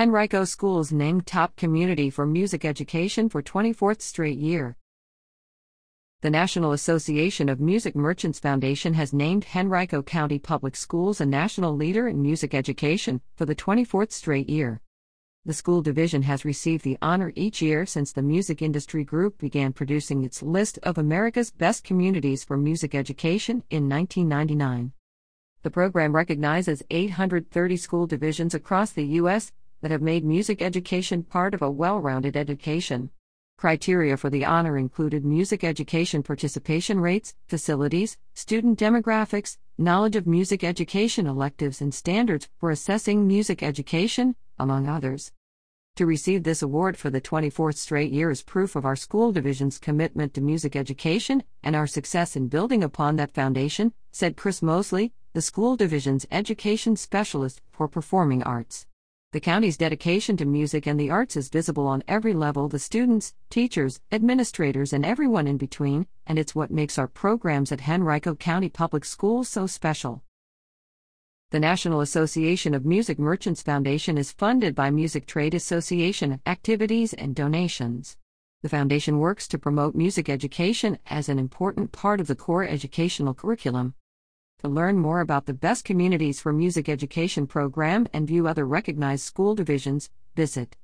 Henrico Schools named top community for music education for 24th straight year. The National Association of Music Merchants Foundation has named Henrico County Public Schools a national leader in music education for the 24th straight year. The school division has received the honor each year since the Music Industry Group began producing its list of America's best communities for music education in 1999. The program recognizes 830 school divisions across the U.S. that have made music education part of a well rounded education. Criteria for the honor included music education participation rates, facilities, student demographics, knowledge of music education electives, and standards for assessing music education, among others. To receive this award for the 24th straight year is proof of our school division's commitment to music education and our success in building upon that foundation, said Chris Mosley, the school division's education specialist for performing arts. The county's dedication to music and the arts is visible on every level the students, teachers, administrators, and everyone in between, and it's what makes our programs at Henrico County Public Schools so special. The National Association of Music Merchants Foundation is funded by Music Trade Association activities and donations. The foundation works to promote music education as an important part of the core educational curriculum. To learn more about the best communities for music education program and view other recognized school divisions, visit